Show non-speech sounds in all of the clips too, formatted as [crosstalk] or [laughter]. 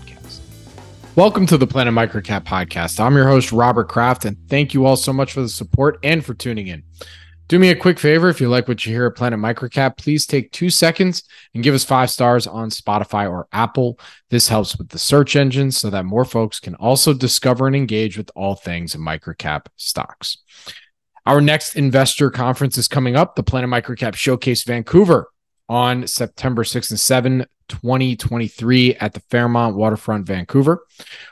podcast. Welcome to the Planet Microcap podcast. I'm your host, Robert Kraft, and thank you all so much for the support and for tuning in. Do me a quick favor if you like what you hear at Planet Microcap, please take two seconds and give us five stars on Spotify or Apple. This helps with the search engine so that more folks can also discover and engage with all things microcap stocks. Our next investor conference is coming up, the Planet Microcap Showcase Vancouver on September 6 and 7, 2023 at the Fairmont Waterfront, Vancouver.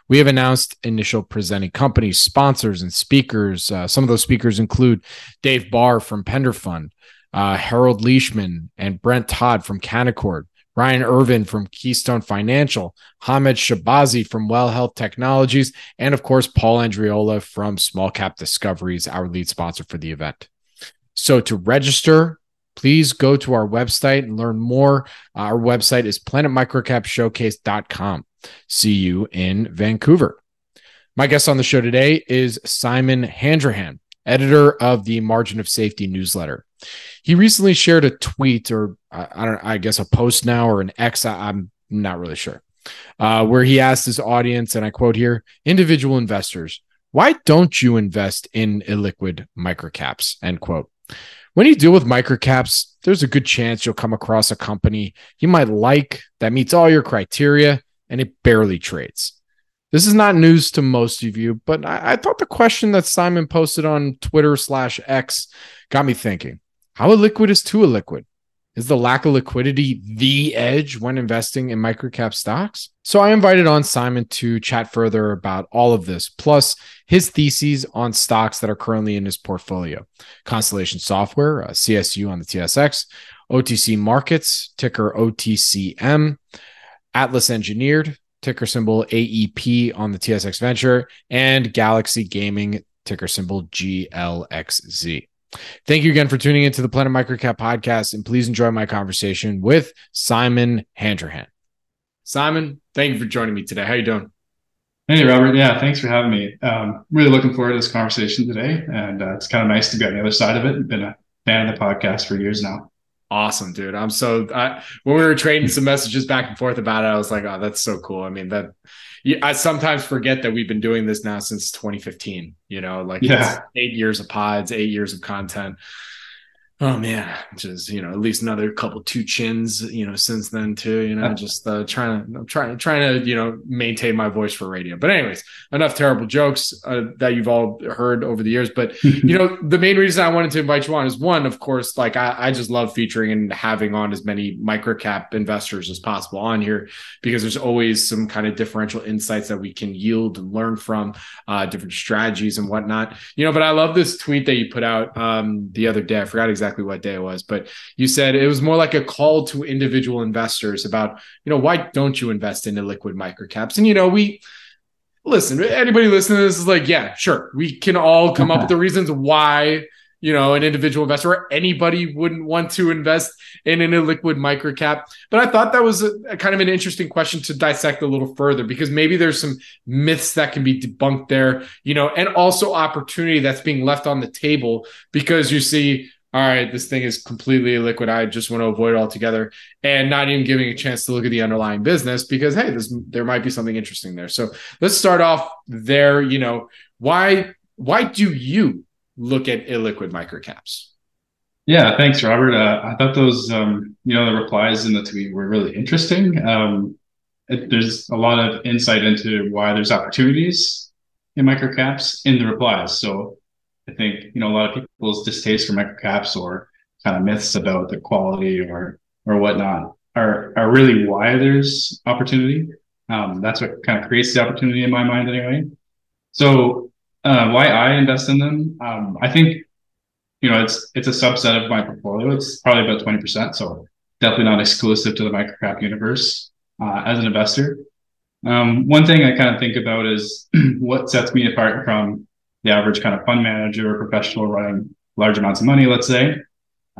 We have announced initial presenting companies, sponsors, and speakers. Uh, some of those speakers include Dave Barr from Pender Fund, uh, Harold Leishman, and Brent Todd from Canaccord, Ryan Irvin from Keystone Financial, Hamed Shahbazi from Well Health Technologies, and of course, Paul Andreola from Small Cap Discoveries, our lead sponsor for the event. So to register, please go to our website and learn more. Our website is planetmicrocapshowcase.com. See you in Vancouver. My guest on the show today is Simon Handrahan, editor of the Margin of Safety newsletter. He recently shared a tweet, or I don't, I guess a post now, or an X. I'm not really sure, uh, where he asked his audience, and I quote here: "Individual investors, why don't you invest in illiquid microcaps?" End quote. When you deal with microcaps, there's a good chance you'll come across a company you might like that meets all your criteria and it barely trades. This is not news to most of you, but I, I thought the question that Simon posted on Twitter slash X got me thinking. How illiquid is too illiquid? Is the lack of liquidity the edge when investing in microcap stocks? So I invited on Simon to chat further about all of this, plus his theses on stocks that are currently in his portfolio Constellation Software, uh, CSU on the TSX, OTC Markets, ticker OTCM, Atlas Engineered, ticker symbol AEP on the TSX Venture, and Galaxy Gaming, ticker symbol GLXZ. Thank you again for tuning into the Planet Microcap podcast, and please enjoy my conversation with Simon Handrahan. Simon, thank you for joining me today. How you doing? Hey, Robert. Yeah, thanks for having me. Um, really looking forward to this conversation today, and uh, it's kind of nice to be on the other side of it. I've been a fan of the podcast for years now. Awesome, dude. I'm so I, when we were trading [laughs] some messages back and forth about it, I was like, "Oh, that's so cool." I mean, that I sometimes forget that we've been doing this now since 2015. You know, like yeah. eight years of pods, eight years of content. Oh man, just you know, at least another couple two chins, you know, since then too. You know, just uh, trying to, trying, trying to, you know, maintain my voice for radio. But anyways, enough terrible jokes uh, that you've all heard over the years. But [laughs] you know, the main reason I wanted to invite you on is one, of course, like I, I just love featuring and having on as many microcap investors as possible on here because there's always some kind of differential insights that we can yield and learn from, uh, different strategies and whatnot. You know, but I love this tweet that you put out um, the other day. I forgot exactly exactly what day it was, but you said it was more like a call to individual investors about, you know, why don't you invest in liquid microcaps? And, you know, we, listen, anybody listening to this is like, yeah, sure. We can all come up [laughs] with the reasons why, you know, an individual investor or anybody wouldn't want to invest in an illiquid microcap. But I thought that was a, a, kind of an interesting question to dissect a little further because maybe there's some myths that can be debunked there, you know, and also opportunity that's being left on the table because you see all right, this thing is completely liquid. I just want to avoid it altogether and not even giving a chance to look at the underlying business because, hey, this, there might be something interesting there. So let's start off there. You know, why, why do you look at illiquid microcaps? Yeah, thanks, Robert. Uh, I thought those, um, you know, the replies in the tweet were really interesting. Um, it, there's a lot of insight into why there's opportunities in microcaps in the replies. So I think you know a lot of people's distaste for microcaps or kind of myths about the quality or or whatnot are are really why there's opportunity. Um, that's what kind of creates the opportunity in my mind, anyway. So uh, why I invest in them? Um, I think you know it's it's a subset of my portfolio. It's probably about twenty percent, so definitely not exclusive to the microcap universe uh, as an investor. Um, one thing I kind of think about is [clears throat] what sets me apart from the average kind of fund manager or professional running large amounts of money, let's say,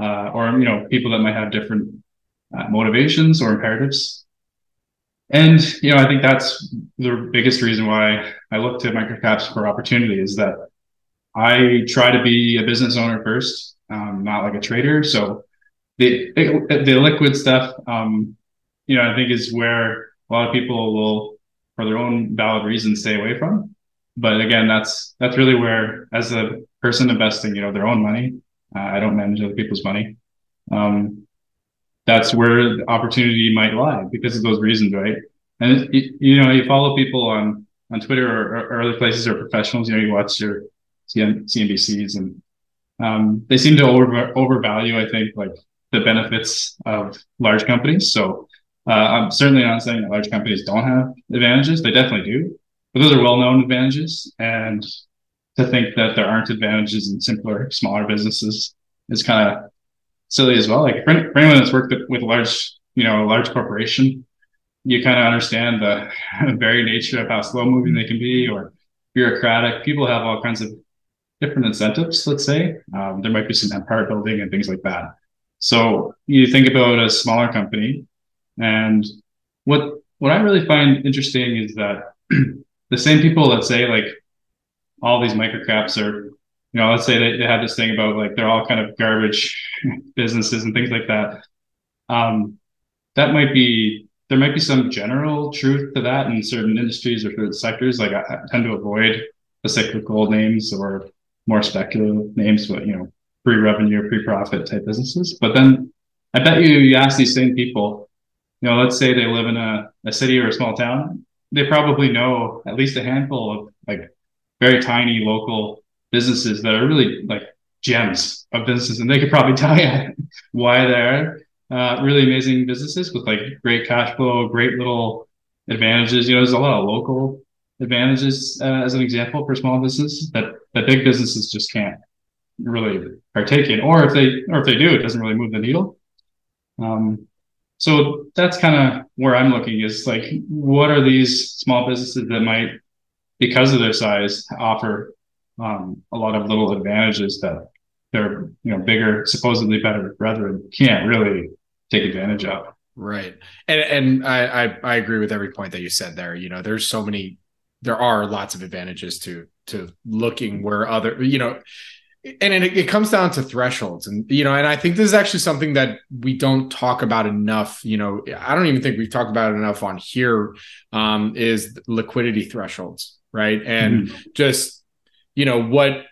uh, or you know people that might have different uh, motivations or imperatives. And you know, I think that's the biggest reason why I look to microcaps for opportunity is that I try to be a business owner first, um, not like a trader. So the the liquid stuff, um, you know, I think is where a lot of people will, for their own valid reasons, stay away from. But again, that's that's really where, as a person investing, you know, their own money. Uh, I don't manage other people's money. Um, that's where the opportunity might lie because of those reasons, right? And you know, you follow people on on Twitter or, or, other places or professionals. You know, you watch your CNBCs, and um, they seem to over overvalue, I think, like the benefits of large companies. So uh, I'm certainly not saying that large companies don't have advantages. They definitely do, but those are well-known advantages. And to think that there aren't advantages in simpler, smaller businesses is kind of silly as well. Like for, for anyone that's worked with large, you know, a large corporation, you kind of understand the [laughs] very nature of how slow moving they can be or bureaucratic. People have all kinds of different incentives, let's say. Um, there might be some empire building and things like that. So you think about a smaller company and what what I really find interesting is that [clears throat] the same people that say like all these microcaps are, you know, let's say they, they have this thing about like they're all kind of garbage [laughs] businesses and things like that. Um, that might be there might be some general truth to that in certain industries or certain sectors. Like I, I tend to avoid the cyclical names or more speculative names, but you know, pre-revenue, pre-profit type businesses. But then I bet you you ask these same people, you know, let's say they live in a, a city or a small town, they probably know at least a handful of like very tiny local businesses that are really like gems of businesses, and they could probably [laughs] tell you why they're uh, really amazing businesses with like great cash flow, great little advantages. You know, there's a lot of local advantages uh, as an example for small business that that big businesses just can't really partake in, or if they or if they do, it doesn't really move the needle. Um, so that's kind of where I'm looking is like, what are these small businesses that might because of their size, offer um, a lot of little advantages that their you know bigger, supposedly better brethren can't really take advantage of. Right, and and I, I I agree with every point that you said there. You know, there's so many, there are lots of advantages to to looking where other you know and it, it, comes down to thresholds. And you know and i think this is actually something that we don't talk about enough you know i don't even think we've talked about it enough on here um, is liquidity thresholds right? And mm-hmm. just you know what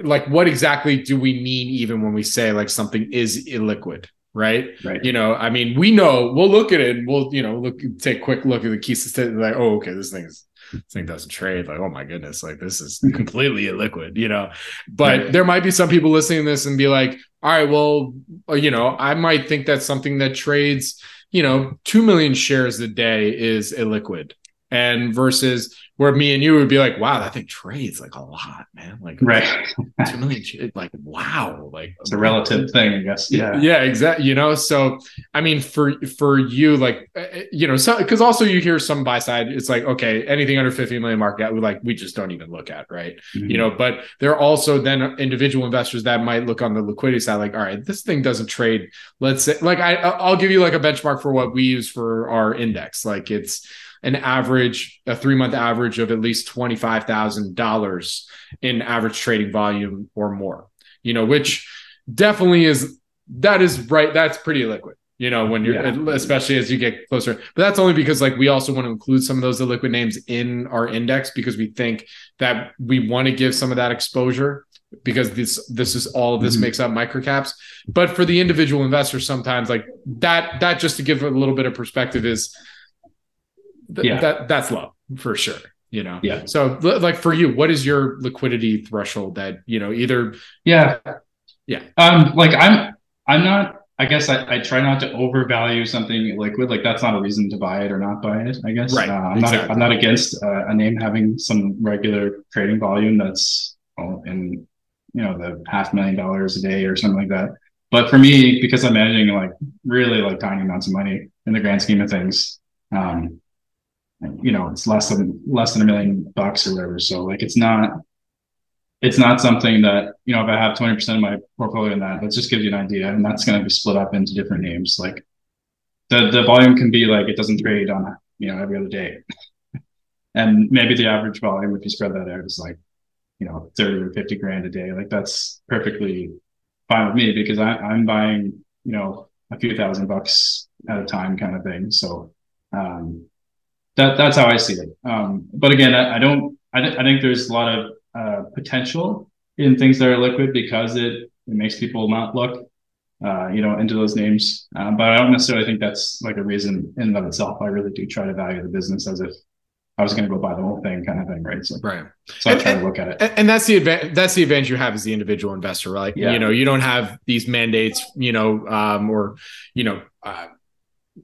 like what exactly do we mean even when we say like something is illiquid right? Right. You know i mean we know we'll look at it and we'll you know look take a quick look at the key statistics like oh okay this thing is this thing doesn't trade like oh my goodness like this is mm-hmm. completely illiquid you know? But there might be some people listening to this and be like all right well uh, you know i might think that something that trades you know 2 million shares a day is illiquid and versus where me and you would be like, wow, that thing trades like a lot, man. Like right, two million. Like wow, like it's a relative thing, I guess. Yeah, yeah, exactly. You know, so I mean, for for you, like uh, uh, you know, so because also you hear some buy side, it's like okay, anything under fifty million market, we like we just don't even look at, right? Mm-hmm. You know, but there are also then individual investors that might look on the liquidity side, like all right, this thing doesn't trade. Let's say, like I I'll give you like a benchmark for what we use for our index, like it's an average, a three month average of at least $25,000 in average trading volume or more, you know, which definitely is, that is right. That's pretty liquid, you know, when you're, yeah. especially as you get closer. But that's only because like we also want to include some of those liquid names in our index because we think that we want to give some of that exposure because this this is all of this mm-hmm. makes up microcaps but for the individual investor sometimes like that that just to give a little bit of perspective is th- Yeah. that that's low for sure. You know. Yeah. So like for you, what is your liquidity threshold that you know either Yeah. Yeah. Um, like I'm I'm not I guess I, I try not to overvalue something liquid. Like that's not a reason to buy it or not buy it, I guess. Right, Uh, I'm exactly. not I'm not against uh, a name having some regular trading volume that's well, in you know the half million dollars a day or something like that. But for me, because I'm managing like really like tiny amounts of money in the grand scheme of things, um, you know, it's less than less than a million bucks or whatever. So like it's not it's not something that you know if I have twenty percent of my portfolio in that, that just gives you an idea, and that's going to be split up into different names. Like the the volume can be like it doesn't trade on you know every other day, [laughs] and maybe the average volume if you spread that out is like you know thirty or fifty grand a day. Like that's perfectly fine with me because I, I'm buying you know a few thousand bucks at a time kind of thing. So um, that that's how I see it. Um, but again, I, I don't. I, th- I think there's a lot of uh, potential in things that are liquid because it it makes people not look, uh, you know, into those names. Um, but I don't necessarily think that's like a reason in and of itself. I really do try to value the business as if I was going to go buy the whole thing, kind of thing, right? So, right. so I And- try to look at it. And, and that's the advantage. That's the advantage you have as the individual investor, right? Yeah. You know, you don't have these mandates, you know, um, or you know, uh,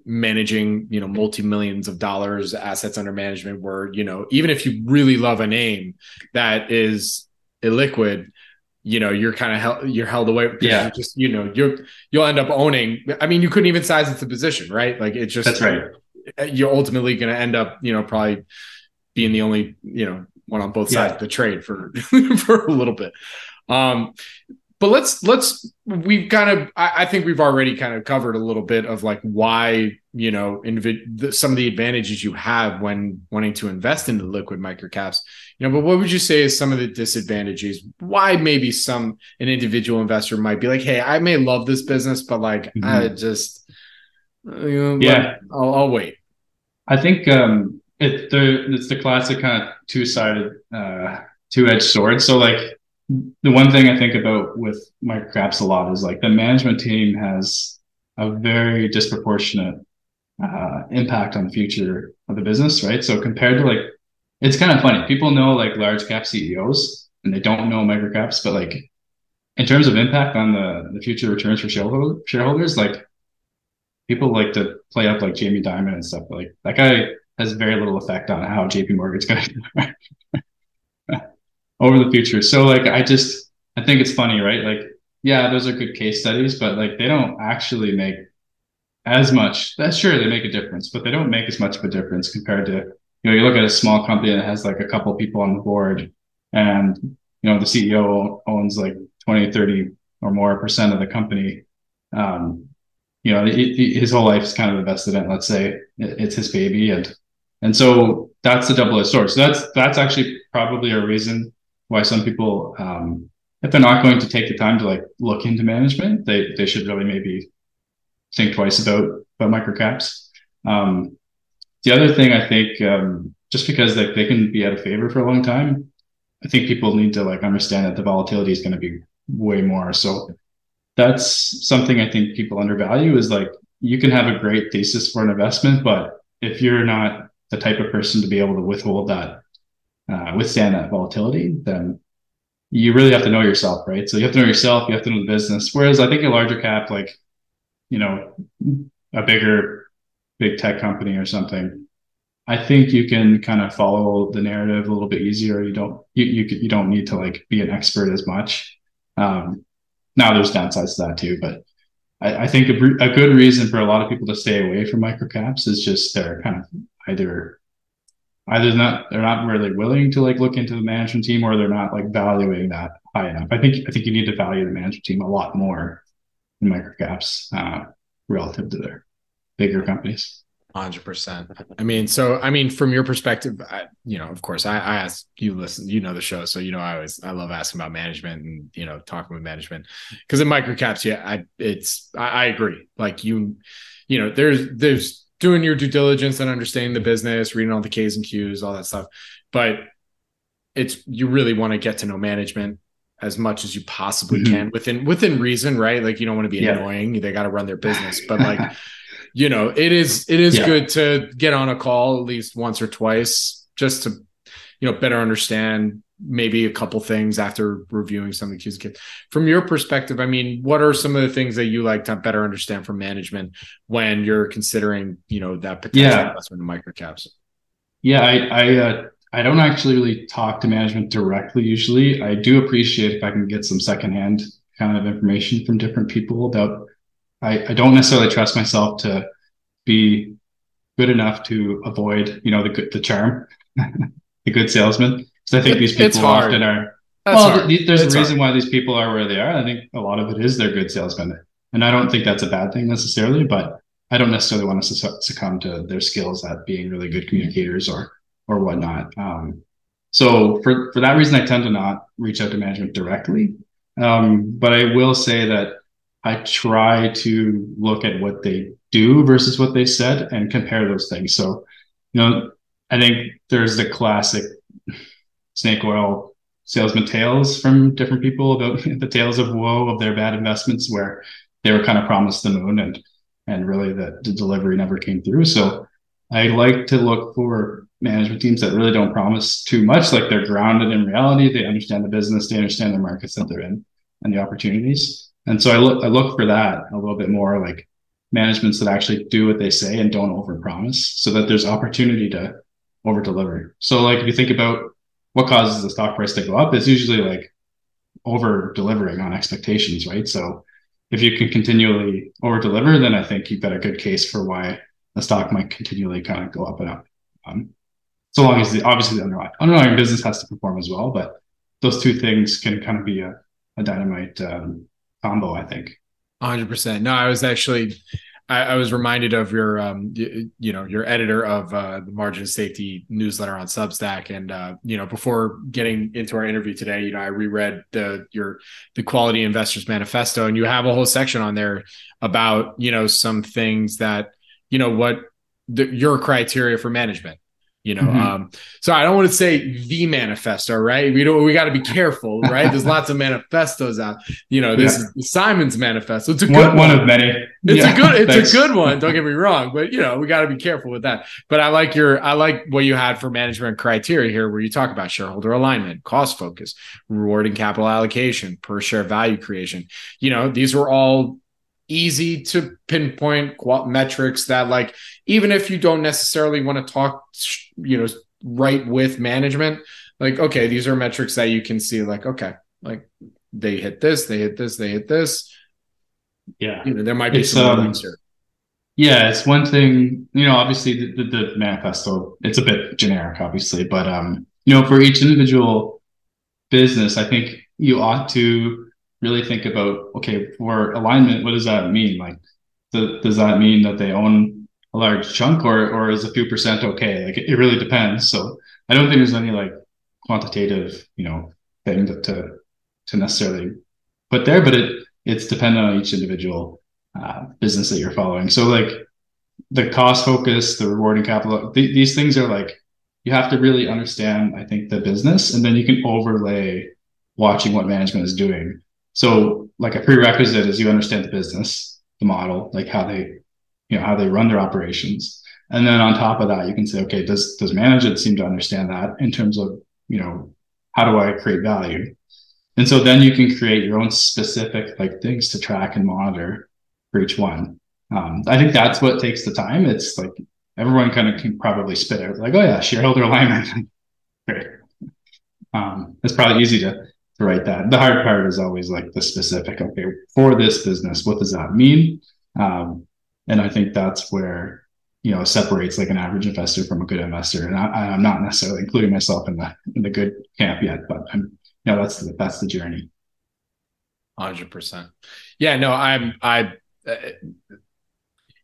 managing, you know, multi millions of dollars assets under management. Where you know, even if you really love a name that is illiquid, you know, you're kind of held, you're held away. Yeah. just you know, you're you'll end up owning. I mean, you couldn't even size it to position, right? Like it's just That's right. you're ultimately going to end up, you know, probably being the only, you know, one on both sides Yeah. of the trade for [laughs] for a little bit. Um, but let's let's we've kind of I, I think we've already kind of covered a little bit of like why you know the, some of the advantages you have when wanting to invest into liquid microcaps you know but what would you say is some of the disadvantages why maybe some an individual investor might be like hey i may love this business but like i just you know, Yeah. I'll, I'll wait I think um, it the it's the classic kind of two sided, uh, two edged sword. So like the one thing I think about with microcaps a lot is like the management team has a very disproportionate uh, impact on the future of the business, right? So compared to like, it's kind of funny. People know like large cap CEOs and they don't know microcaps, but like in terms of impact on the the future returns for shareholder, shareholders, like people like to play up like Jamie Dimon and stuff. Like that guy has very little effect on how JP Morgan's going to over the future. So like I just I think it's funny, right? Like yeah, those are good case studies, but like they don't actually make as much. That's sure they make a difference, but they don't make as much of a difference compared to you know you look at a small company that has like a couple people on the board and you know the CEO owns like 20 30 or more percent of the company um you know, he- he- his whole life is kind of invested in. it. Let's say It- it's his baby, and and so that's the double-edged sword. So that's that's actually probably a reason why some people, um, if they're not going to take the time to like look into management, they they should really maybe think twice about about microcaps. Um, the other thing I think, um, just because like they can be out of favor for a long time, I think people need to like understand that the volatility is going to be way more. So that's something I think people undervalue is like you can have a great thesis for an investment, but if you're not the type of person to be able to withhold that, uh, withstand that volatility, then you really have to know yourself, right? So you have to know yourself, you have to know the business. Whereas I think a larger cap, like, you know, a bigger, big tech company or something, I think you can kind of follow the narrative a little bit easier. You don't, you, you, you don't need to like be an expert as much. Um, now there's downsides to that too, but I, I think a, a good reason for a lot of people to stay away from microcaps is just they're kind of either either not they're not really willing to like look into the management team or they're not like valuing that high enough. I think I think you need to value the management team a lot more in microcaps uh, relative to their bigger companies. Hundred percent. I mean, so I mean, from your perspective, I, you know, of course, I, I ask you listen, you know the show, so you know I always I love asking about management and you know talking with management because in microcaps, yeah, I it's I, I agree. Like you, you know, there's there's doing your due diligence and understanding the business, reading all the K's and Q's, all that stuff, but it's you really want to get to know management as much as you possibly Mhm. can within within reason, right? Like you don't want to be Yeah. annoying. They got to run their business, [laughs] but like you know, it is it is yeah. good to get on a call at least once or twice just to you know better understand maybe a couple things after reviewing some of the Qs. From your perspective i mean what are some of the things that you like to better understand from management when you're considering you know that potential yeah. investment in microcaps? Yeah i i uh, i don't actually really talk to management directly usually. I do appreciate if i can get some secondhand kind of information from different people about i, I don't necessarily trust myself to be good enough to avoid you know the the charm [laughs] the good salesman because I think these people often are. That's well, th- there's it's a reason hard. why these people are where they are. I think a lot of it is they're good salesmen, and I don't think that's a bad thing necessarily. But I don't necessarily want to succumb to their skills at being really good communicators or or whatnot. Um, so for for that reason, I tend to not reach out to management directly. Um, but I will say that I try to look at what they do versus what they said and compare those things. So, you know, I think there's the classic snake oil salesman tales from different people about [laughs] the tales of woe of their bad investments where they were kind of promised the moon and and really the, the delivery never came through. So I like to look for management teams that really don't promise too much, like they're grounded in reality. They understand the business, they understand the markets that they're in and the opportunities. And so I look I look for that a little bit more like managements that actually do what they say and don't overpromise so that there's opportunity to over deliver. So like if you think about what causes the stock price to go up is usually like over delivering on expectations, right? So if you can continually over deliver, then I think you've got a good case for why the stock might continually kind of go up and up. Um, so long as the obviously the underlying underlying business has to perform as well, but those two things can kind of be a, a dynamite um, combo, I think. 100%. No, I was actually I, I, was reminded of your, um, you, you know, your editor of uh, the Margin of Safety newsletter on Substack, and uh, you know, before getting into our interview today, you know, I reread the your the Quality Investors Manifesto, and you have a whole section on there about you know some things that you know what the, your criteria for management you know mm-hmm. um so i don't want to say the manifesto right we don't we got to be careful right there's lots of manifestos out you know this yeah. is simon's manifesto it's a good one, one. one of many it's yeah, a good it's thanks. a good one don't get me wrong but you know we got to be careful with that but i like your i like what you had for management criteria here where you talk about shareholder alignment cost focus rewarding capital allocation per share value creation you know these were all easy to pinpoint metrics that like even if you don't necessarily want to talk you know right with management like okay these are metrics that you can see like okay like they hit this they hit this they hit this. Yeah. You know there might be it's, some um, yeah it's one thing you know obviously the, the, the manifesto it's a bit generic obviously but um you know for each individual business i think you ought to really think about okay for alignment what does that mean? Like does that mean that they own a large chunk or or is a few percent okay? Like it, it really depends. So i don't think there's any like quantitative you know thing to, to to necessarily put there but it it's dependent on each individual uh, business that you're following. So like the cost focus the rewarding capital th- these things are like you have to really understand i think the business and then you can overlay watching what management is doing so like a prerequisite is you understand the business, the model, like how they, you know, how they run their operations. And then on top of that, you can say, okay, does does management seem to understand that in terms of, you know, how do I create value? And so then you can create your own specific like things to track and monitor for each one. Um, I think that's what takes the time. It's like everyone kind of can probably spit out like, oh yeah, shareholder alignment. [laughs] Great. Um, it's probably easy to write that. The hard part is always like the specific. Okay, for this business, what does that mean? Um, and I think that's where you know separates like an average investor from a good investor. And I, am not necessarily including myself in the in the good camp yet, but I'm you know that's the, that's the journey. Hundred percent. Yeah. No, I'm I. Uh,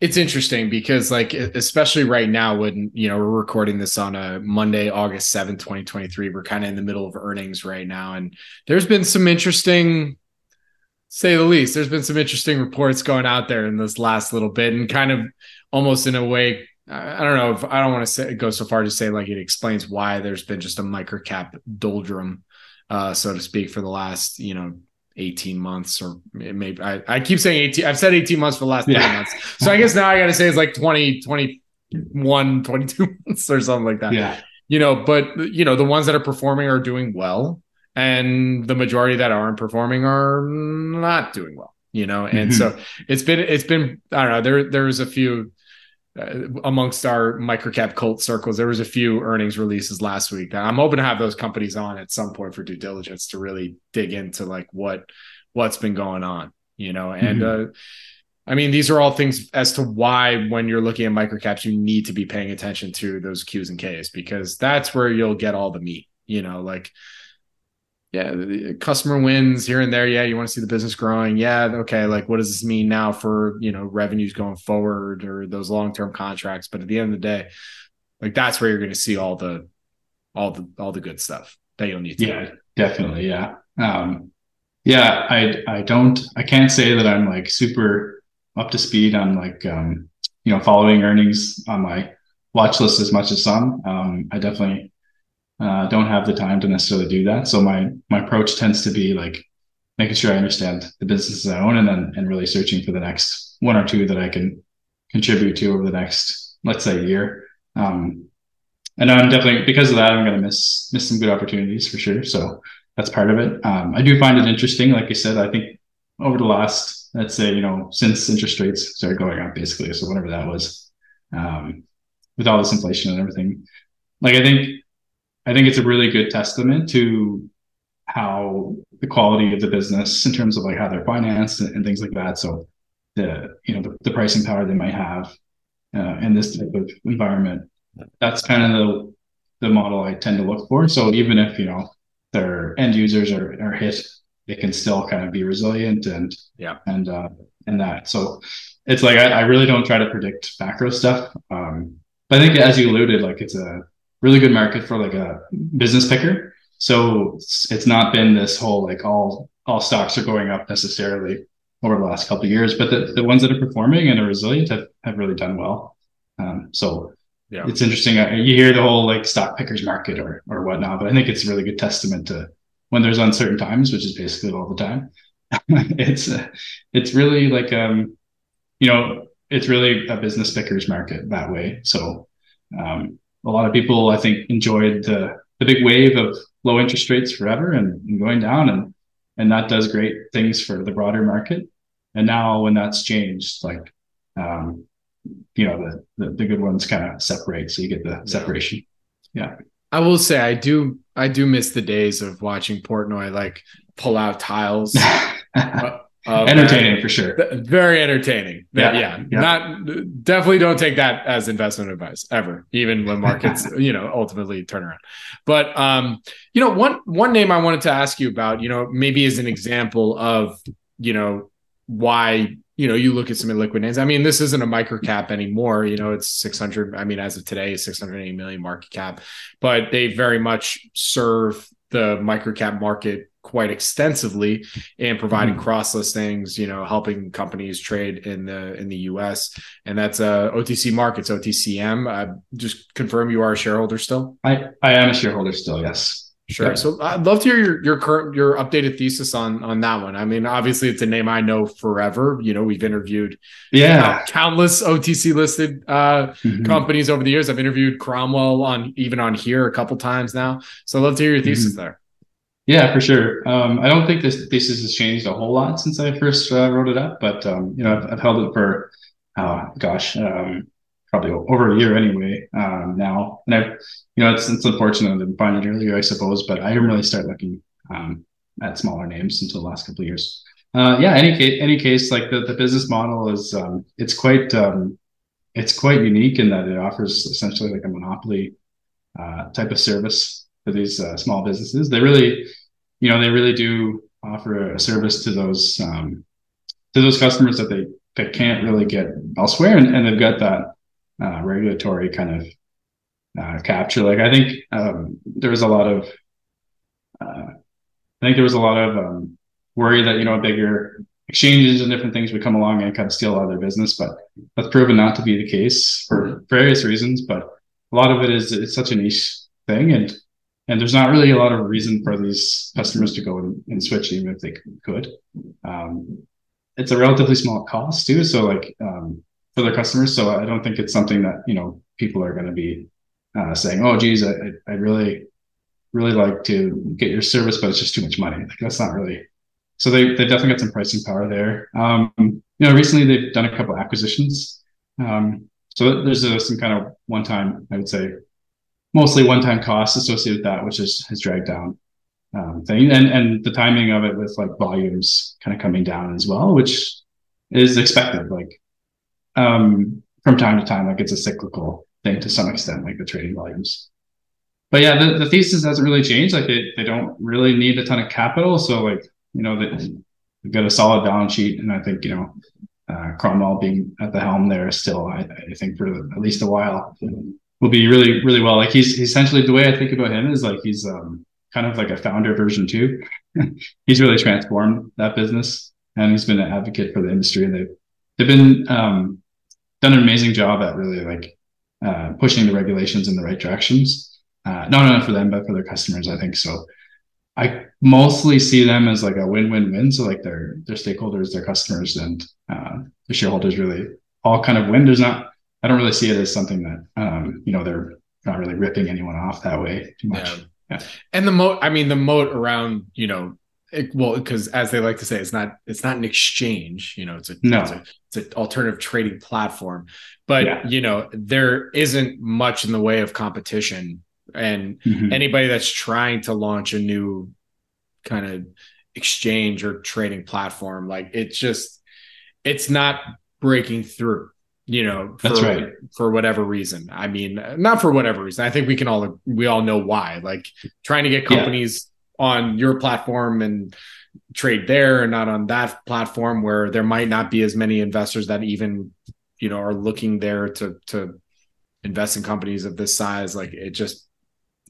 it's interesting because like especially right now when you know we're recording this on a monday august 7th 2023 we're kind of in the middle of earnings right now and there's been some interesting say the least there's been some interesting reports going out there in this last little bit and kind of almost in a way i don't know if i don't want to say go so far to say like it explains why there's been just a microcap doldrum uh so to speak for the last you know 18 months or maybe I, I keep saying 18 I've said 18 months for the last three months. So I guess now I gotta say it's like 20 21 22 [laughs] months or something like that. Yeah. You know but you know the ones that are performing are doing well and the majority that aren't performing are not doing well you know? And mm-hmm. so it's been it's been I don't know there there's a few uh, amongst our microcap cult circles, there was a few earnings releases last week. That I'm hoping to have those companies on at some point for due diligence to really dig into like what what's been going on, you know. And mm-hmm. uh, I mean, these are all things as to why when you're looking at microcaps, you need to be paying attention to those Qs and Ks because that's where you'll get all the meat. You know, like yeah, customer wins here and there. Yeah, you want to see the business growing. Yeah, okay. Like, what does this mean now for you know revenues going forward or those long term contracts? But at the end of the day, like that's where you're going to see all the all the all the good stuff that you'll need. To yeah, definitely. Yeah, um, yeah. I I don't I can't say that I'm like super up to speed on like um, you know following earnings on my watch list as much as some. Um, I definitely uh, don't have the time to necessarily do that. So my my approach tends to be like making sure I understand the businesses I own and then and really searching for the next one or two that I can contribute to over the next let's say year. Um, and I'm definitely because of that I'm going to miss miss some good opportunities for sure. So that's part of it. Um, I do find it interesting. Like I said, I think over the last let's say you know since interest rates started going up basically, so whatever that was, um, with all this inflation and everything, like I think I think it's a really good testament to how the quality of the business in terms of like how they're financed and, and things like that. So the you know the, the pricing power they might have uh, in this type of environment. That's kind of the the model I tend to look for. So even if you know their end users are, are hit, they can still kind of be resilient and yeah and uh, and that. So it's like I, I really don't try to predict macro stuff. Um, but I think as you alluded, like it's a really good market for like a business picker. So it's, it's not been this whole like all all stocks are going up necessarily over the last couple of years, but the, the ones that are performing and are resilient have, have really done well. Um, so yeah. it's interesting. You hear the whole like stock pickers market or or whatnot, but I think it's a really good testament to when there's uncertain times, which is basically all the time. [laughs] it's uh, it's really like um you know it's really a business pickers market that way. So um, a lot of people I think enjoyed the the big wave of low interest rates forever and, and going down and and that does great things for the broader market. And now when that's changed, like um, you know, the, the, the good ones kind of separate. So you get the separation. Yeah. I will say I do I do miss the days of watching Portnoy like pull out tiles [laughs] uh, entertaining for sure. Very entertaining. Yeah, yeah, yeah. Not definitely don't take that as investment advice ever, even when [laughs] markets, you know, ultimately turn around. But um, you know, one one name I wanted to ask you about, you know, maybe as an example of, you know, why you know you look at some illiquid names. I mean, this isn't a micro cap anymore. You know, it's 600. I mean, as of today, 680 million market cap, but they very much serve the micro cap market quite extensively and providing mm-hmm. cross listings you know helping companies trade in the in the us and that's uh otc markets otcm uh, just confirm you are a shareholder still i i am a shareholder still yes Sure. Yeah. So I'd love to hear your your current your updated thesis on on that one. I mean, obviously it's a name I know forever. You know, we've interviewed yeah uh, countless OTC listed uh, mm-hmm. companies over the years. I've interviewed Cromwell on even on here a couple times now. So I'd love to hear your thesis mm-hmm. there. Yeah, for sure. Um, I don't think this thesis has changed a whole lot since I first uh, wrote it up, but um, you know, I've, I've, held it for oh gosh, um, probably over a year anyway um, now. And I, you know, it's it's unfortunate I didn't find it earlier, I suppose, but I didn't really start looking um, at smaller names until the last couple of years. Uh, yeah, any case, any case, like the, the business model is um, it's quite it's quite unique in that it offers essentially like a monopoly uh, type of service for these uh, small businesses. They really, you know, they really do offer a service to those um, to those customers that they that can't really get elsewhere, and, and they've got that uh, regulatory kind of uh, capture. Like I think um, there was a lot of, uh, I think there was a lot of um, worry that you know bigger exchanges and different things would come along and kind of steal all their business, but that's proven not to be the case for various reasons. But a lot of it is it's such a niche thing, and and there's not really a lot of reason for these customers to go and, and switch even if they could. Um, it's a relatively small cost too, so like um, for their customers. So I don't think it's something that you know people are going to be uh, saying, "Oh, geez, I, I really really like to get your service, but it's just too much money." Like that's not really. So they they definitely got some pricing power there. Um, you know, recently they've done a couple acquisitions. Um, so there's a, some kind of one time, I would say, mostly one time costs associated with that, which is, has dragged down um, thing. And, and the timing of it with like volumes kind of coming down as well, which is expected. Like um, from time to time, like it's a cyclical thing to some extent, like the trading volumes. But yeah, the, the thesis hasn't really changed. Like they, they don't really need a ton of capital. So like, you know, they, they've got a solid balance sheet. And I think, you know, uh, Cromwell being at the helm there still, I, I think for at least a while will be really, really well. Like he's essentially the way I think about him is like he's um, kind of like a founder version too. [laughs] he's really transformed that business and he's been an advocate for the industry. And they've, they've been, um, done an amazing job at really like, uh, pushing the regulations in the right directions. Uh, not only for them, but for their customers, I think. So I mostly see them as like a win-win-win. So like their, their stakeholders, their customers and, uh, the shareholders really all kind of win. There's not, I don't really see it as something that, um, you know, they're not really ripping anyone off that way too much. Yeah. Yeah. And the moat, I mean, the moat around, you know, it, well, because as they like to say, it's not it's not an exchange. You know, it's a no. it's, a, it's an alternative trading platform. But yeah. you know, there isn't much in the way of competition, and mm-hmm. anybody that's trying to launch a new kind of exchange or trading platform, like it's just it's not breaking through you know for, that's right. for whatever reason. I mean not for whatever reason. I think we can all we all know why. Like trying to get companies yeah. on your platform and trade there and not on that platform where there might not be as many investors that even you know are looking there to to invest in companies of this size like it just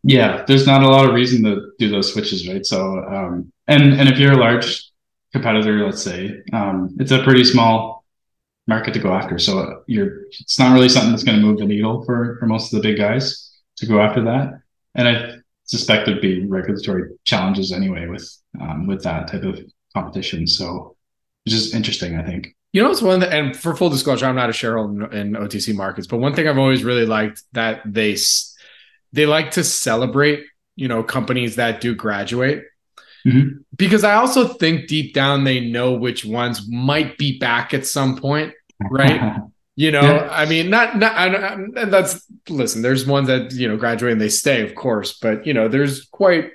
yeah there's not a lot of reason to do those switches right? So um and and if you're a large competitor let's say um it's a pretty small market to go after. So you're it's not really something that's going to move the needle for for most of the big guys to go after that. And I suspect there'd be regulatory challenges anyway with um, with that type of competition. So it's just interesting, I think. You know, it's one that, and for full disclosure, I'm not a shareholder in, in OTC markets, but one thing I've always really liked that they they like to celebrate, you know, companies that do graduate. Mm-hmm. Because I also think deep down they know which ones might be back at some point, right? [laughs] you know, yeah. I mean, not not and that's listen. There's ones that you know graduate and they stay, of course, but you know, there's quite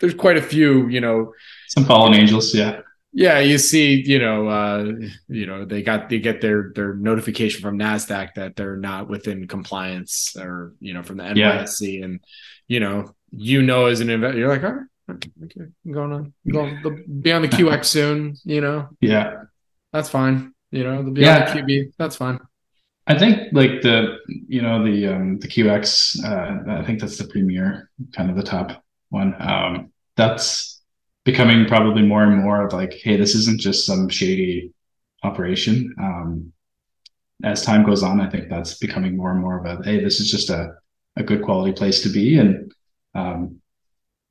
there's quite a few, you know, some fallen angels, yeah. Yeah, you see, you know, uh, you know, they got they get their their notification from Nasdaq that they're not within compliance, or you know, from the NYSE, yeah. and you know, you know, as an investor, you're like, all right, Okay, I'm going on. going to be on the QX [laughs] soon. You know. Yeah. That's fine. You know, the be yeah. on the QB. That's fine. I think like the you know the um the QX. Uh, I think that's the premier, kind of the top one. Um, that's becoming probably more and more of like, hey, this isn't just some shady operation. Um, as time goes on, I think that's becoming more and more of a hey, this is just a a good quality place to be, and um,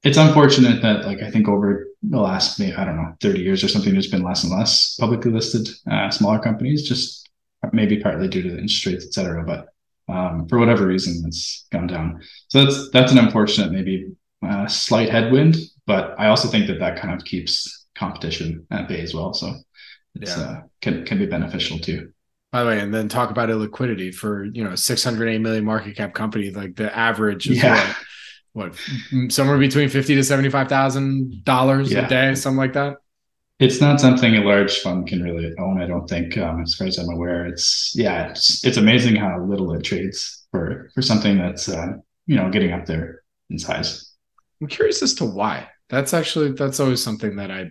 it's unfortunate that like I think over the last maybe I don't know 30 years or something, there's been less and less publicly listed uh, smaller companies, just maybe partly due to the interest rates, et cetera. But um, for whatever reason, it's gone down. So that's that's an unfortunate maybe uh, slight headwind, but I also think that that kind of keeps competition at bay as well. So it's yeah. uh, can can be beneficial too. By the way, and then talk about illiquidity for you know 608 million market cap company, like the average is yeah. What somewhere between fifty to seventy five thousand dollars a day, something like that. It's not something a large fund can really own. I don't think, um, as far as I'm aware. It's yeah, it's it's amazing how little it trades for for something that's uh, you know getting up there in size. I'm curious as to why. That's actually that's always something that I.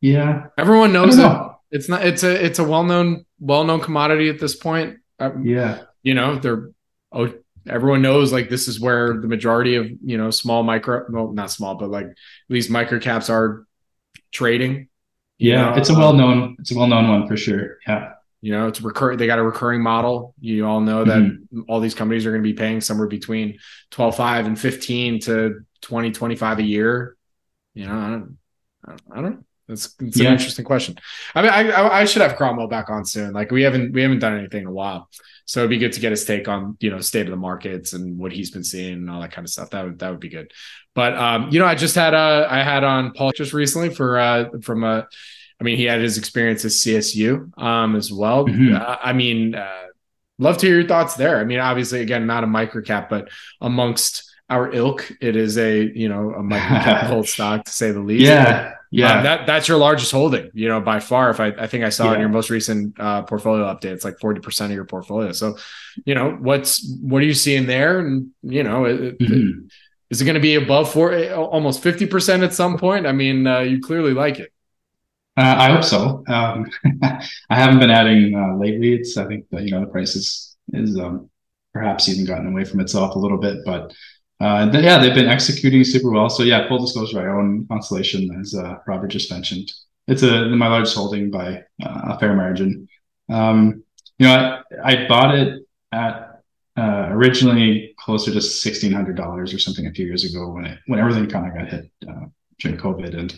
Yeah, everyone knows it. It's not. It's a it's a well known well known commodity at this point. Um, yeah, you know they're oh everyone knows like this is where the majority of you know small micro well not small but like at least micro caps are trading yeah know? it's a well-known it's a well-known one for sure yeah You know, it's recur. They got a recurring model. You all know that mm-hmm. all these companies are going to be paying somewhere between 12, 5 and 15 to 20, 25 a year. You know, I don't, I don't know. That's it's yeah. an interesting question. I mean, I, I should have Cromwell back on soon. Like we haven't we haven't done anything in a while, so it'd be good to get his take on you know state of the markets and what he's been seeing and all that kind of stuff. That would that would be good. But um, you know, I just had uh I had on Paul just recently for uh from a, I mean, he had his experience at CSU um as well. Mm-hmm. Uh, I mean, uh, love to hear your thoughts there. I mean, obviously, again, not a microcap, but amongst our ilk, it is a you know a microcap [laughs] gold stock to say the least. Yeah. Yeah, um, that that's your largest holding, you know, by far. If I, I think I saw yeah. in your most recent uh, portfolio update, it's like forty percent of your portfolio. So, you know, what's what are you seeing there? And you know, it, mm-hmm. it, is it going to be above four, almost fifty percent at some point? I mean, uh, you clearly like it. Uh, I hope so. Um, [laughs] I haven't been adding uh, lately. It's I think that you know the price is is um, perhaps even gotten away from itself a little bit, but uh, yeah, they've been executing super well. So yeah, full disclosure, I own Constellation, as uh, Robert just mentioned. It's a my largest holding by uh, a fair margin. Um, you know, I, I bought it at uh, originally closer to sixteen hundred dollars or something a few years ago when it when everything kind of got hit uh, during COVID. And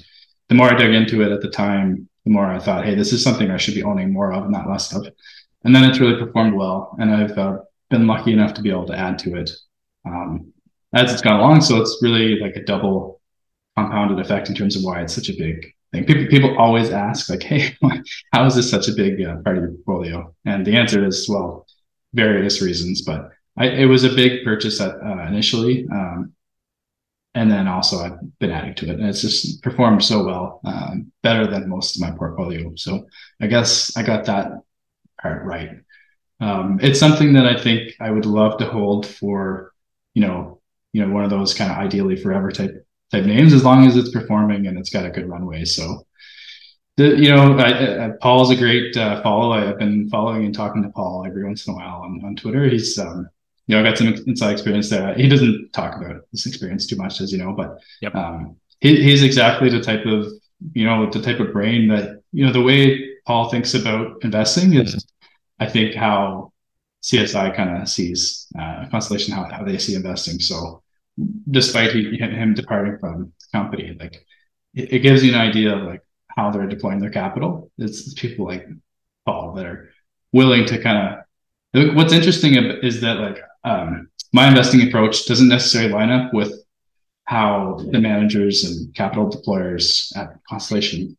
the more I dug into it at the time, the more I thought, hey, this is something I should be owning more of, not less of. And then it's really performed well, and I've uh, been lucky enough to be able to add to it. Um, as it's gone along. So it's really like a double compounded effect in terms of why it's such a big thing. People people always ask like, [laughs] "Hey, how is this such a big uh, part of your portfolio?" And the answer is, well, various reasons, but I, it was a big purchase at, uh, initially. Um, and then also I've been adding to it, and it's just performed so well, um, better than most of my portfolio. So I guess I got that part right. Um, it's something that I think I would love to hold for, you know, you know one of those kind of ideally forever type type names as long as it's performing and it's got a good runway. So the you know I, I, Paul's a great uh, follow. I, have been following and talking to Paul every once in a while on, on Twitter. He's um, you know got some inside experience there. He doesn't talk about this experience too much, as you know, but yep. um, he, he's exactly the type of you know the type of brain that you know the way Paul thinks about investing is I think how CSI kind of sees uh, Constellation how, how they see investing. So despite he, him departing from the company, like it, it, gives you an idea of like how they're deploying their capital. It's, people like Paul that are willing to kind of. What's interesting is that like um, my investing approach doesn't necessarily line up with how the managers and capital deployers at Constellation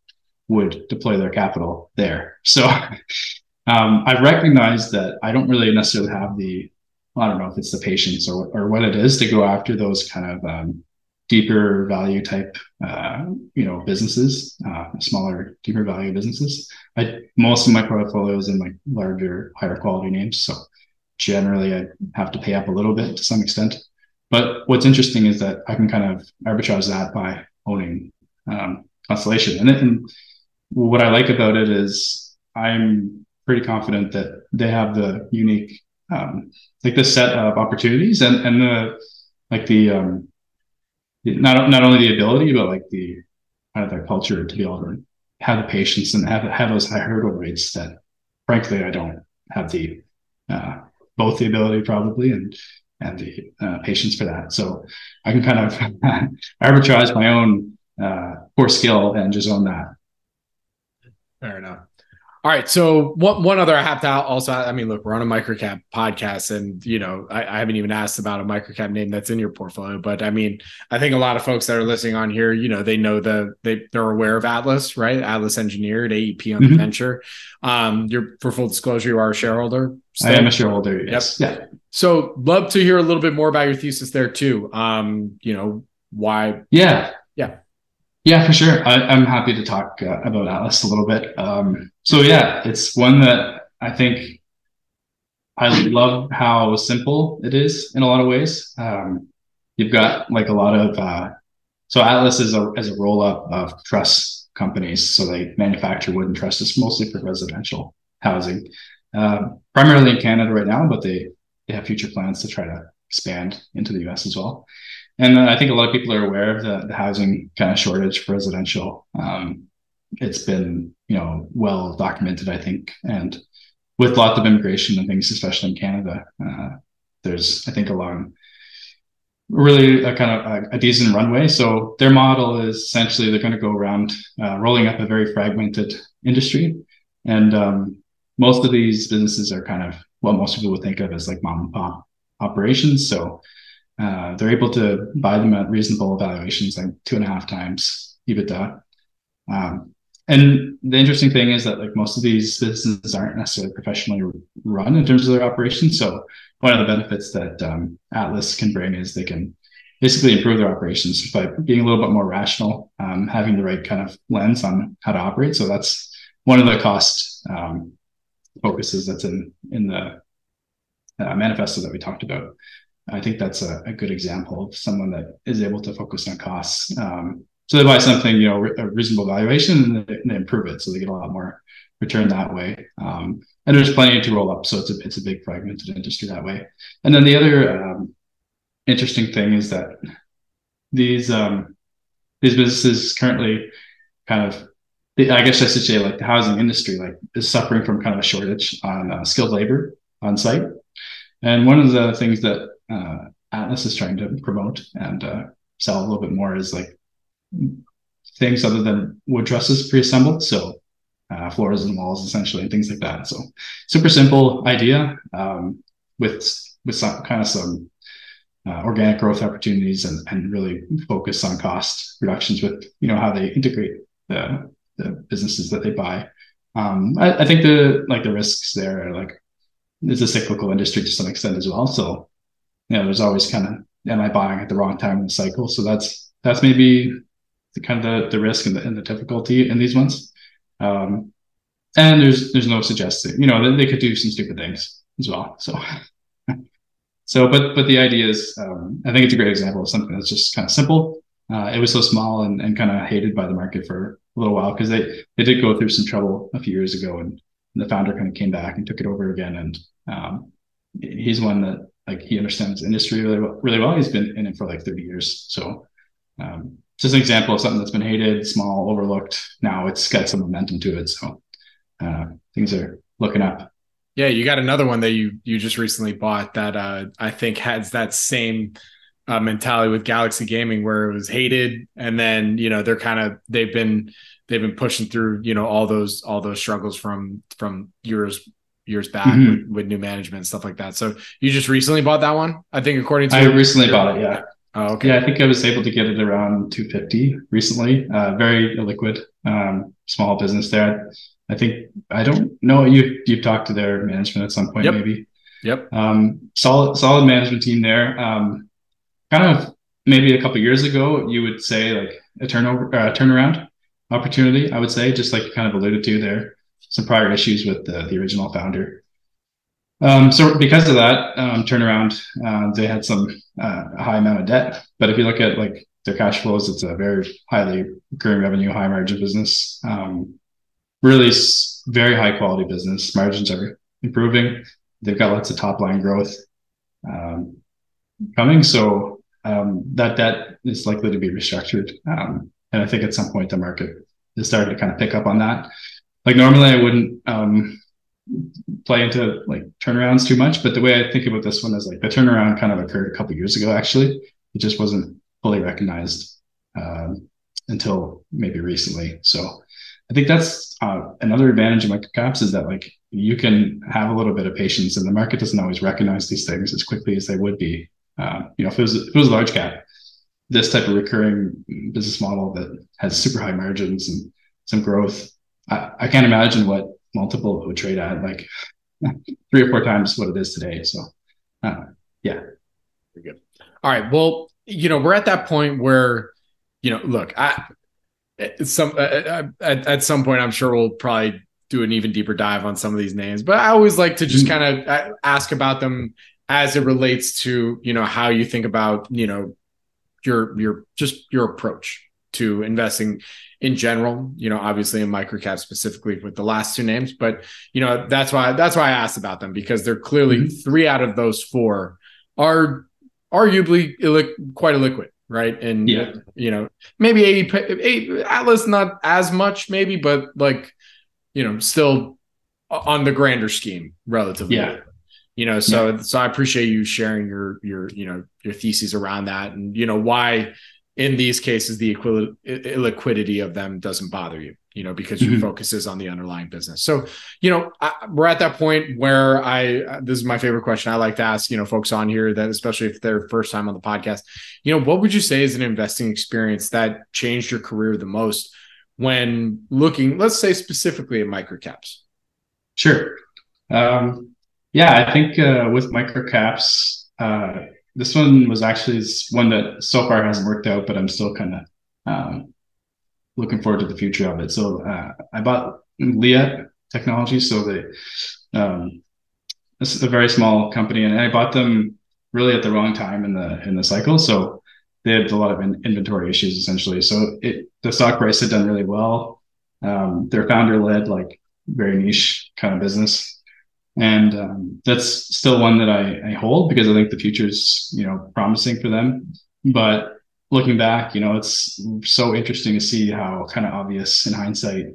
would deploy their capital there. So [laughs] um, I recognize that I don't really necessarily have the, I don't know if it's the patience or, or what it is to go after those kind of um, deeper value type, uh, you know, businesses, uh, smaller, deeper value businesses. I, most of my portfolio is in like larger, higher quality names. So generally I have to pay up a little bit to some extent. But what's interesting is that I can kind of arbitrage that by owning um, Constellation. And, and what I like about it is I'm pretty confident that they have the unique um, like the set of opportunities and and the like the um not not only the ability but like the kind of their culture to be able to have the patience and have have those high hurdle rates that frankly I don't have the uh, both the ability probably and and the uh, patience for that. So I can kind of [laughs] arbitrage my own uh, poor skill and just own that. Fair enough. All right. So one one other I have to also I mean, look, we're on a microcap podcast, and you know, I, I, haven't even asked about a microcap name that's in your portfolio. But I mean, I think a lot of folks that are listening on here, you know, they know the they they're aware of Atlas, right? Atlas engineered AEP on mm-hmm. the venture. Um, you're for full disclosure, you are a shareholder. I am a shareholder. Yes. Yep. Yeah. So love to hear a little bit more about your thesis there too. Um, you know, why yeah. Yeah. For sure. I, am happy to talk uh, about Atlas a little bit. Um, so yeah, it's one that I think I love how simple it is in a lot of ways. Um, you've got like a lot of uh, so Atlas is a as a roll up of truss companies. So they manufacture wooden trusses mostly for residential housing, uh, primarily in Canada right now, but they they have future plans to try to expand into the U.S. as well. And I think a lot of people are aware of the, the housing kind of shortage for residential. Um, it's been, you know, well documented, I think, and with lots of immigration and things, especially in Canada, uh, there's I think a long, really a kind of a, a, decent runway. So their model is essentially they're going to go around uh, rolling up a very fragmented industry, and um, most of these businesses are kind of what most people would think of as like mom and pop operations. So uh, they're able to buy them at reasonable valuations, like two and a half times EBITDA. Um, and the interesting thing is that like most of these businesses aren't necessarily professionally run in terms of their operations. So one of the benefits that um, Atlas can bring is they can basically improve their operations by being a little bit more rational, um, having the right kind of lens on how to operate. So that's one of the cost um, focuses that's in in the uh, manifesto that we talked about. I think that's a, a, good example of someone that is able to focus on costs. Um, so they buy something, you know, a reasonable valuation, and they, they, improve it, so they get a lot more return that way. Um, and there's plenty to roll up, so it's a it's a big fragmented industry that way. And then the other um, interesting thing is that these um, these businesses currently kind of I guess I should say like the housing industry like is suffering from kind of a shortage on uh, skilled labor on site. And one of the things that uh, Atlas is trying to promote and uh, sell a little bit more is like things other than wood trusses pre-assembled. So uh, floors and walls essentially and things like that. So super simple idea um, with with some kind of some uh, organic growth opportunities and, and really focus on cost reductions with you know how they integrate the the businesses that they buy. Um, I, I, think the like the risks there are like it's a cyclical industry to some extent as well. So you know, there's always kind of am I buying at the wrong time in the cycle? So that's that's maybe the kind of the, the risk and the, and the difficulty in these ones. Um, and there's there's no suggesting, you know, they, they could do some stupid things as well. So [laughs] so but but the idea is um, I think it's a great example of something that's just kind of simple. Uh, it was so small and, and kind of hated by the market for a little while because they they did go through some trouble a few years ago and, and the founder kind of came back and took it over again and um, he's one that like he understands industry really well, really well. He's been in it for like 30 years. So um, just an example of something that's been hated, small, overlooked. Now it's got some momentum to it. So uh, things are looking up. Yeah, you got another one that you you just recently bought that uh, I think has that same uh, mentality with Galaxy Gaming, where it was hated, and then you know they're kind of they've been they've been pushing through you know all those all those struggles from from years years back mm-hmm. with, with, new management and stuff like that. So you just recently bought that one, I think, according to I recently bought it. Yeah. Oh, okay. Yeah, I think I was able to get it around 250 recently. Uh, very illiquid, um, small business there. I think I don't know you. You've talked to their management at some point, yep. maybe. Yep. Um, solid, solid management team there. Um, kind of maybe a couple years ago, you would say like a turnover, uh, turnaround opportunity. I would say, just like you kind of alluded to there some prior issues with the, the original founder. Um, so because of that um, turnaround, uh, they had some uh, high amount of debt. But if you look at like their cash flows, it's a very highly recurring revenue, high margin business. Um, really very high quality business. Margins are improving. They've got lots of top line growth um, coming. So um, that debt is likely to be restructured. Um, and I think at some point the market is starting to kind of pick up on that like normally I wouldn't um, play into like turnarounds too much, but the way I think about this one is like the turnaround kind of occurred a couple years ago. Actually, it just wasn't fully recognized um, until maybe recently. So I think that's uh, another advantage of microcaps is that like you can have a little bit of patience, and the market doesn't always recognize these things as quickly as they would be. Uh, you know, if it was if it was a large cap, this type of recurring business model that has super high margins and some growth I, I can't imagine what multiple would trade at like [laughs] three or four times what it is today. So, uh, yeah. Very good. All right. Well, you know, we're at that point where, you know, look, I, some uh, uh at, at some point, I'm sure we'll probably do an even deeper dive on some of these names, but I always like to just mm-hmm. kind of uh, ask about them as it relates to, you know, how you think about, you know, your, your, just your approach to investing in general, you know, obviously in microcap specifically with the last two names, but you know, that's why that's why I asked about them because they're clearly mm-hmm. three out of those four are arguably illiquid, quite illiquid, right? And yeah. you know, maybe 80, 80 Atlas not as much maybe, but like, you know, still on the grander scheme, relatively. Yeah. You know, so yeah. so I appreciate you sharing your your you know your theses around that, and you know why in these cases the illiquidity of them doesn't bother you you know because your mm-hmm. focus is on the underlying business. So you know I, we're at that point where i this is my favorite question i like to ask you know folks on here that especially if they're first time on the podcast you know what would you say is an investing experience that changed your career the most when looking let's say specifically at microcaps? Sure. Um, yeah i think uh, with microcaps uh, this one was actually one that so far hasn't worked out, but I'm still kind of um, looking forward to the future of it. So uh, I bought Leatt Technology, so they um, this is a very small company, and I bought them really at the wrong time in the in the cycle. So they had a lot of in, inventory issues essentially. So it the stock price had done really well. Um, their founder led like very niche kind of business and um, that's still one that I, I hold because I think the future is you know promising for them. But looking back, you know, it's so interesting to see how kind of obvious in hindsight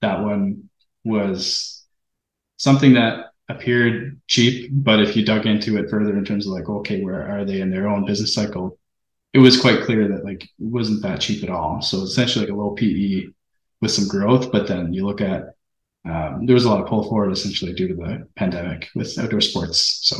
that one was something that appeared cheap, but if you dug into it further in terms of like, okay, where are they in their own business cycle? It was quite clear that like it wasn't that cheap at all. So essentially like a low PE with some growth, but then you look at um, there was a lot of pull forward essentially due to the pandemic with outdoor sports. So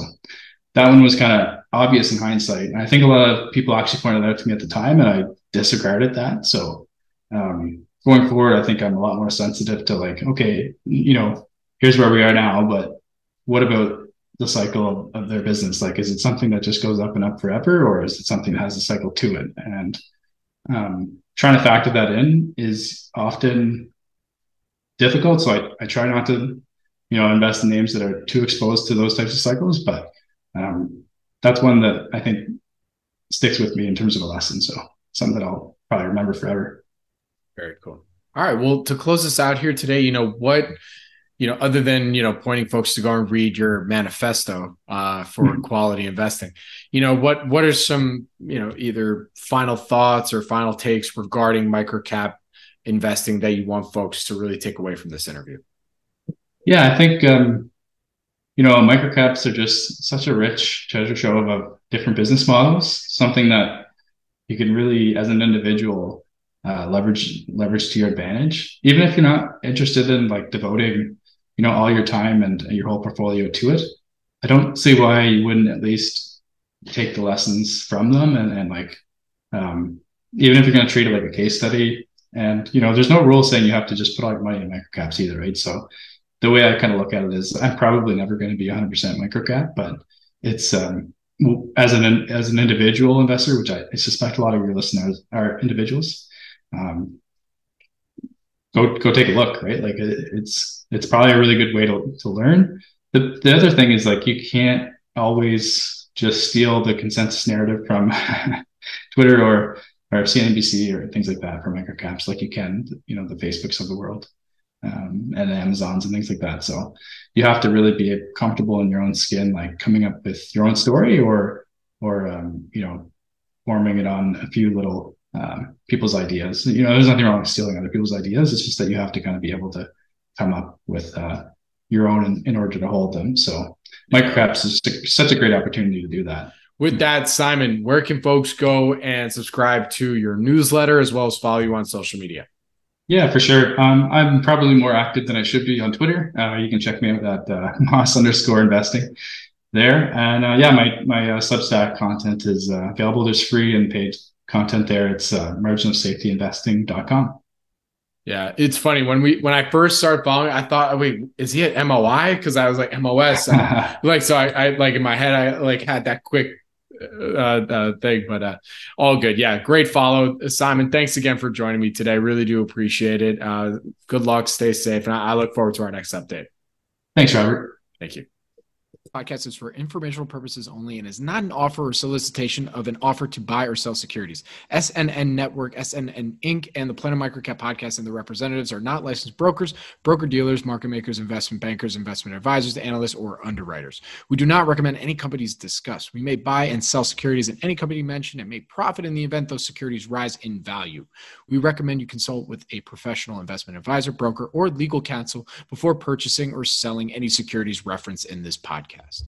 that one was kind of obvious in hindsight. And I think a lot of people actually pointed out to me at the time, and I disregarded that. So um, going forward, I think I'm a lot more sensitive to like, okay, you know, here's where we are now, but what about the cycle of, of their business? Like, is it something that just goes up and up forever, or is it something that has a cycle to it? And um, trying to factor that in is often difficult. So I, I try not to, you know, invest in names that are too exposed to those types of cycles. But um, that's one that I think sticks with me in terms of a lesson. So something that I'll probably remember forever. Very cool. All right. Well, to close us out here today, you know, what, you know, other than, you know, pointing folks to go and read your manifesto uh, for mm-hmm. quality investing, you know, what, what are some, you know, either final thoughts or final takes regarding microcap investing that you want folks to really take away from this interview? Yeah, I think um, you know microcaps are just such a rich treasure trove of different business models. Something that you can really, as an individual, uh, leverage leverage to your advantage. Even if you're not interested in like devoting, you know, all your time and, your whole portfolio to it, I don't see why you wouldn't at least take the lessons from them and, and like um, even if you're going to treat it like a case study and you know, there's no rule saying you have to just put all your money in microcaps either, right? So the way I kind of look at it is, I'm probably never going to be 100% microcap, but it's um, as an as an individual investor, which I, I, suspect a lot of your listeners are individuals. Um, go go take a look, right? Like it, it's it's probably a really good way to to learn. The the other thing is like you can't always just steal the consensus narrative from [laughs] Twitter or or CNBC or things like that for microcaps, like you can, you know, the Facebooks of the world um, and Amazons and things like that. So you have to really be comfortable in your own skin, like coming up with your own story or, or, um, you know, forming it on a few little um, people's ideas. You know, there's nothing wrong with stealing other people's ideas. It's just that you have to kind of be able to come up with uh, your own in, in order to hold them. So microcaps is such a great opportunity to do that. With that, Simon, where can folks go and subscribe to your newsletter as well as follow you on social media? Yeah, for sure. Um, I'm probably more active than I should be on Twitter. Uh, you can check me out at uh, [laughs] Moss underscore investing there. And uh, yeah, my my uh, Substack content is uh, available. There's free and paid content there. It's uh, marginofsafetyinvesting.com. Yeah, it's funny when we when I first started following, I thought, wait, is he at MOI? Because I was like MOS, [laughs] like so. I, I like in my head, I like had that quick uh, uh, thing, but uh, all good. Yeah, great follow, Simon. Thanks again for joining me today. Really do appreciate it. Uh, good luck, stay safe, and I, I look forward to our next update. Thanks, Robert. Thank you. Podcast is for informational purposes only and is not an offer or solicitation of an offer to buy or sell securities. SNN Network, SNN Inc., and the Planet Microcap podcast and the representatives are not licensed brokers, broker dealers, market makers, investment bankers, investment advisors, analysts, or underwriters. We do not recommend any companies discussed. We may buy and sell securities in any company mentioned and may profit in the event those securities rise in value. We recommend you consult with a professional investment advisor, broker, or legal counsel before purchasing or selling any securities referenced in this podcast.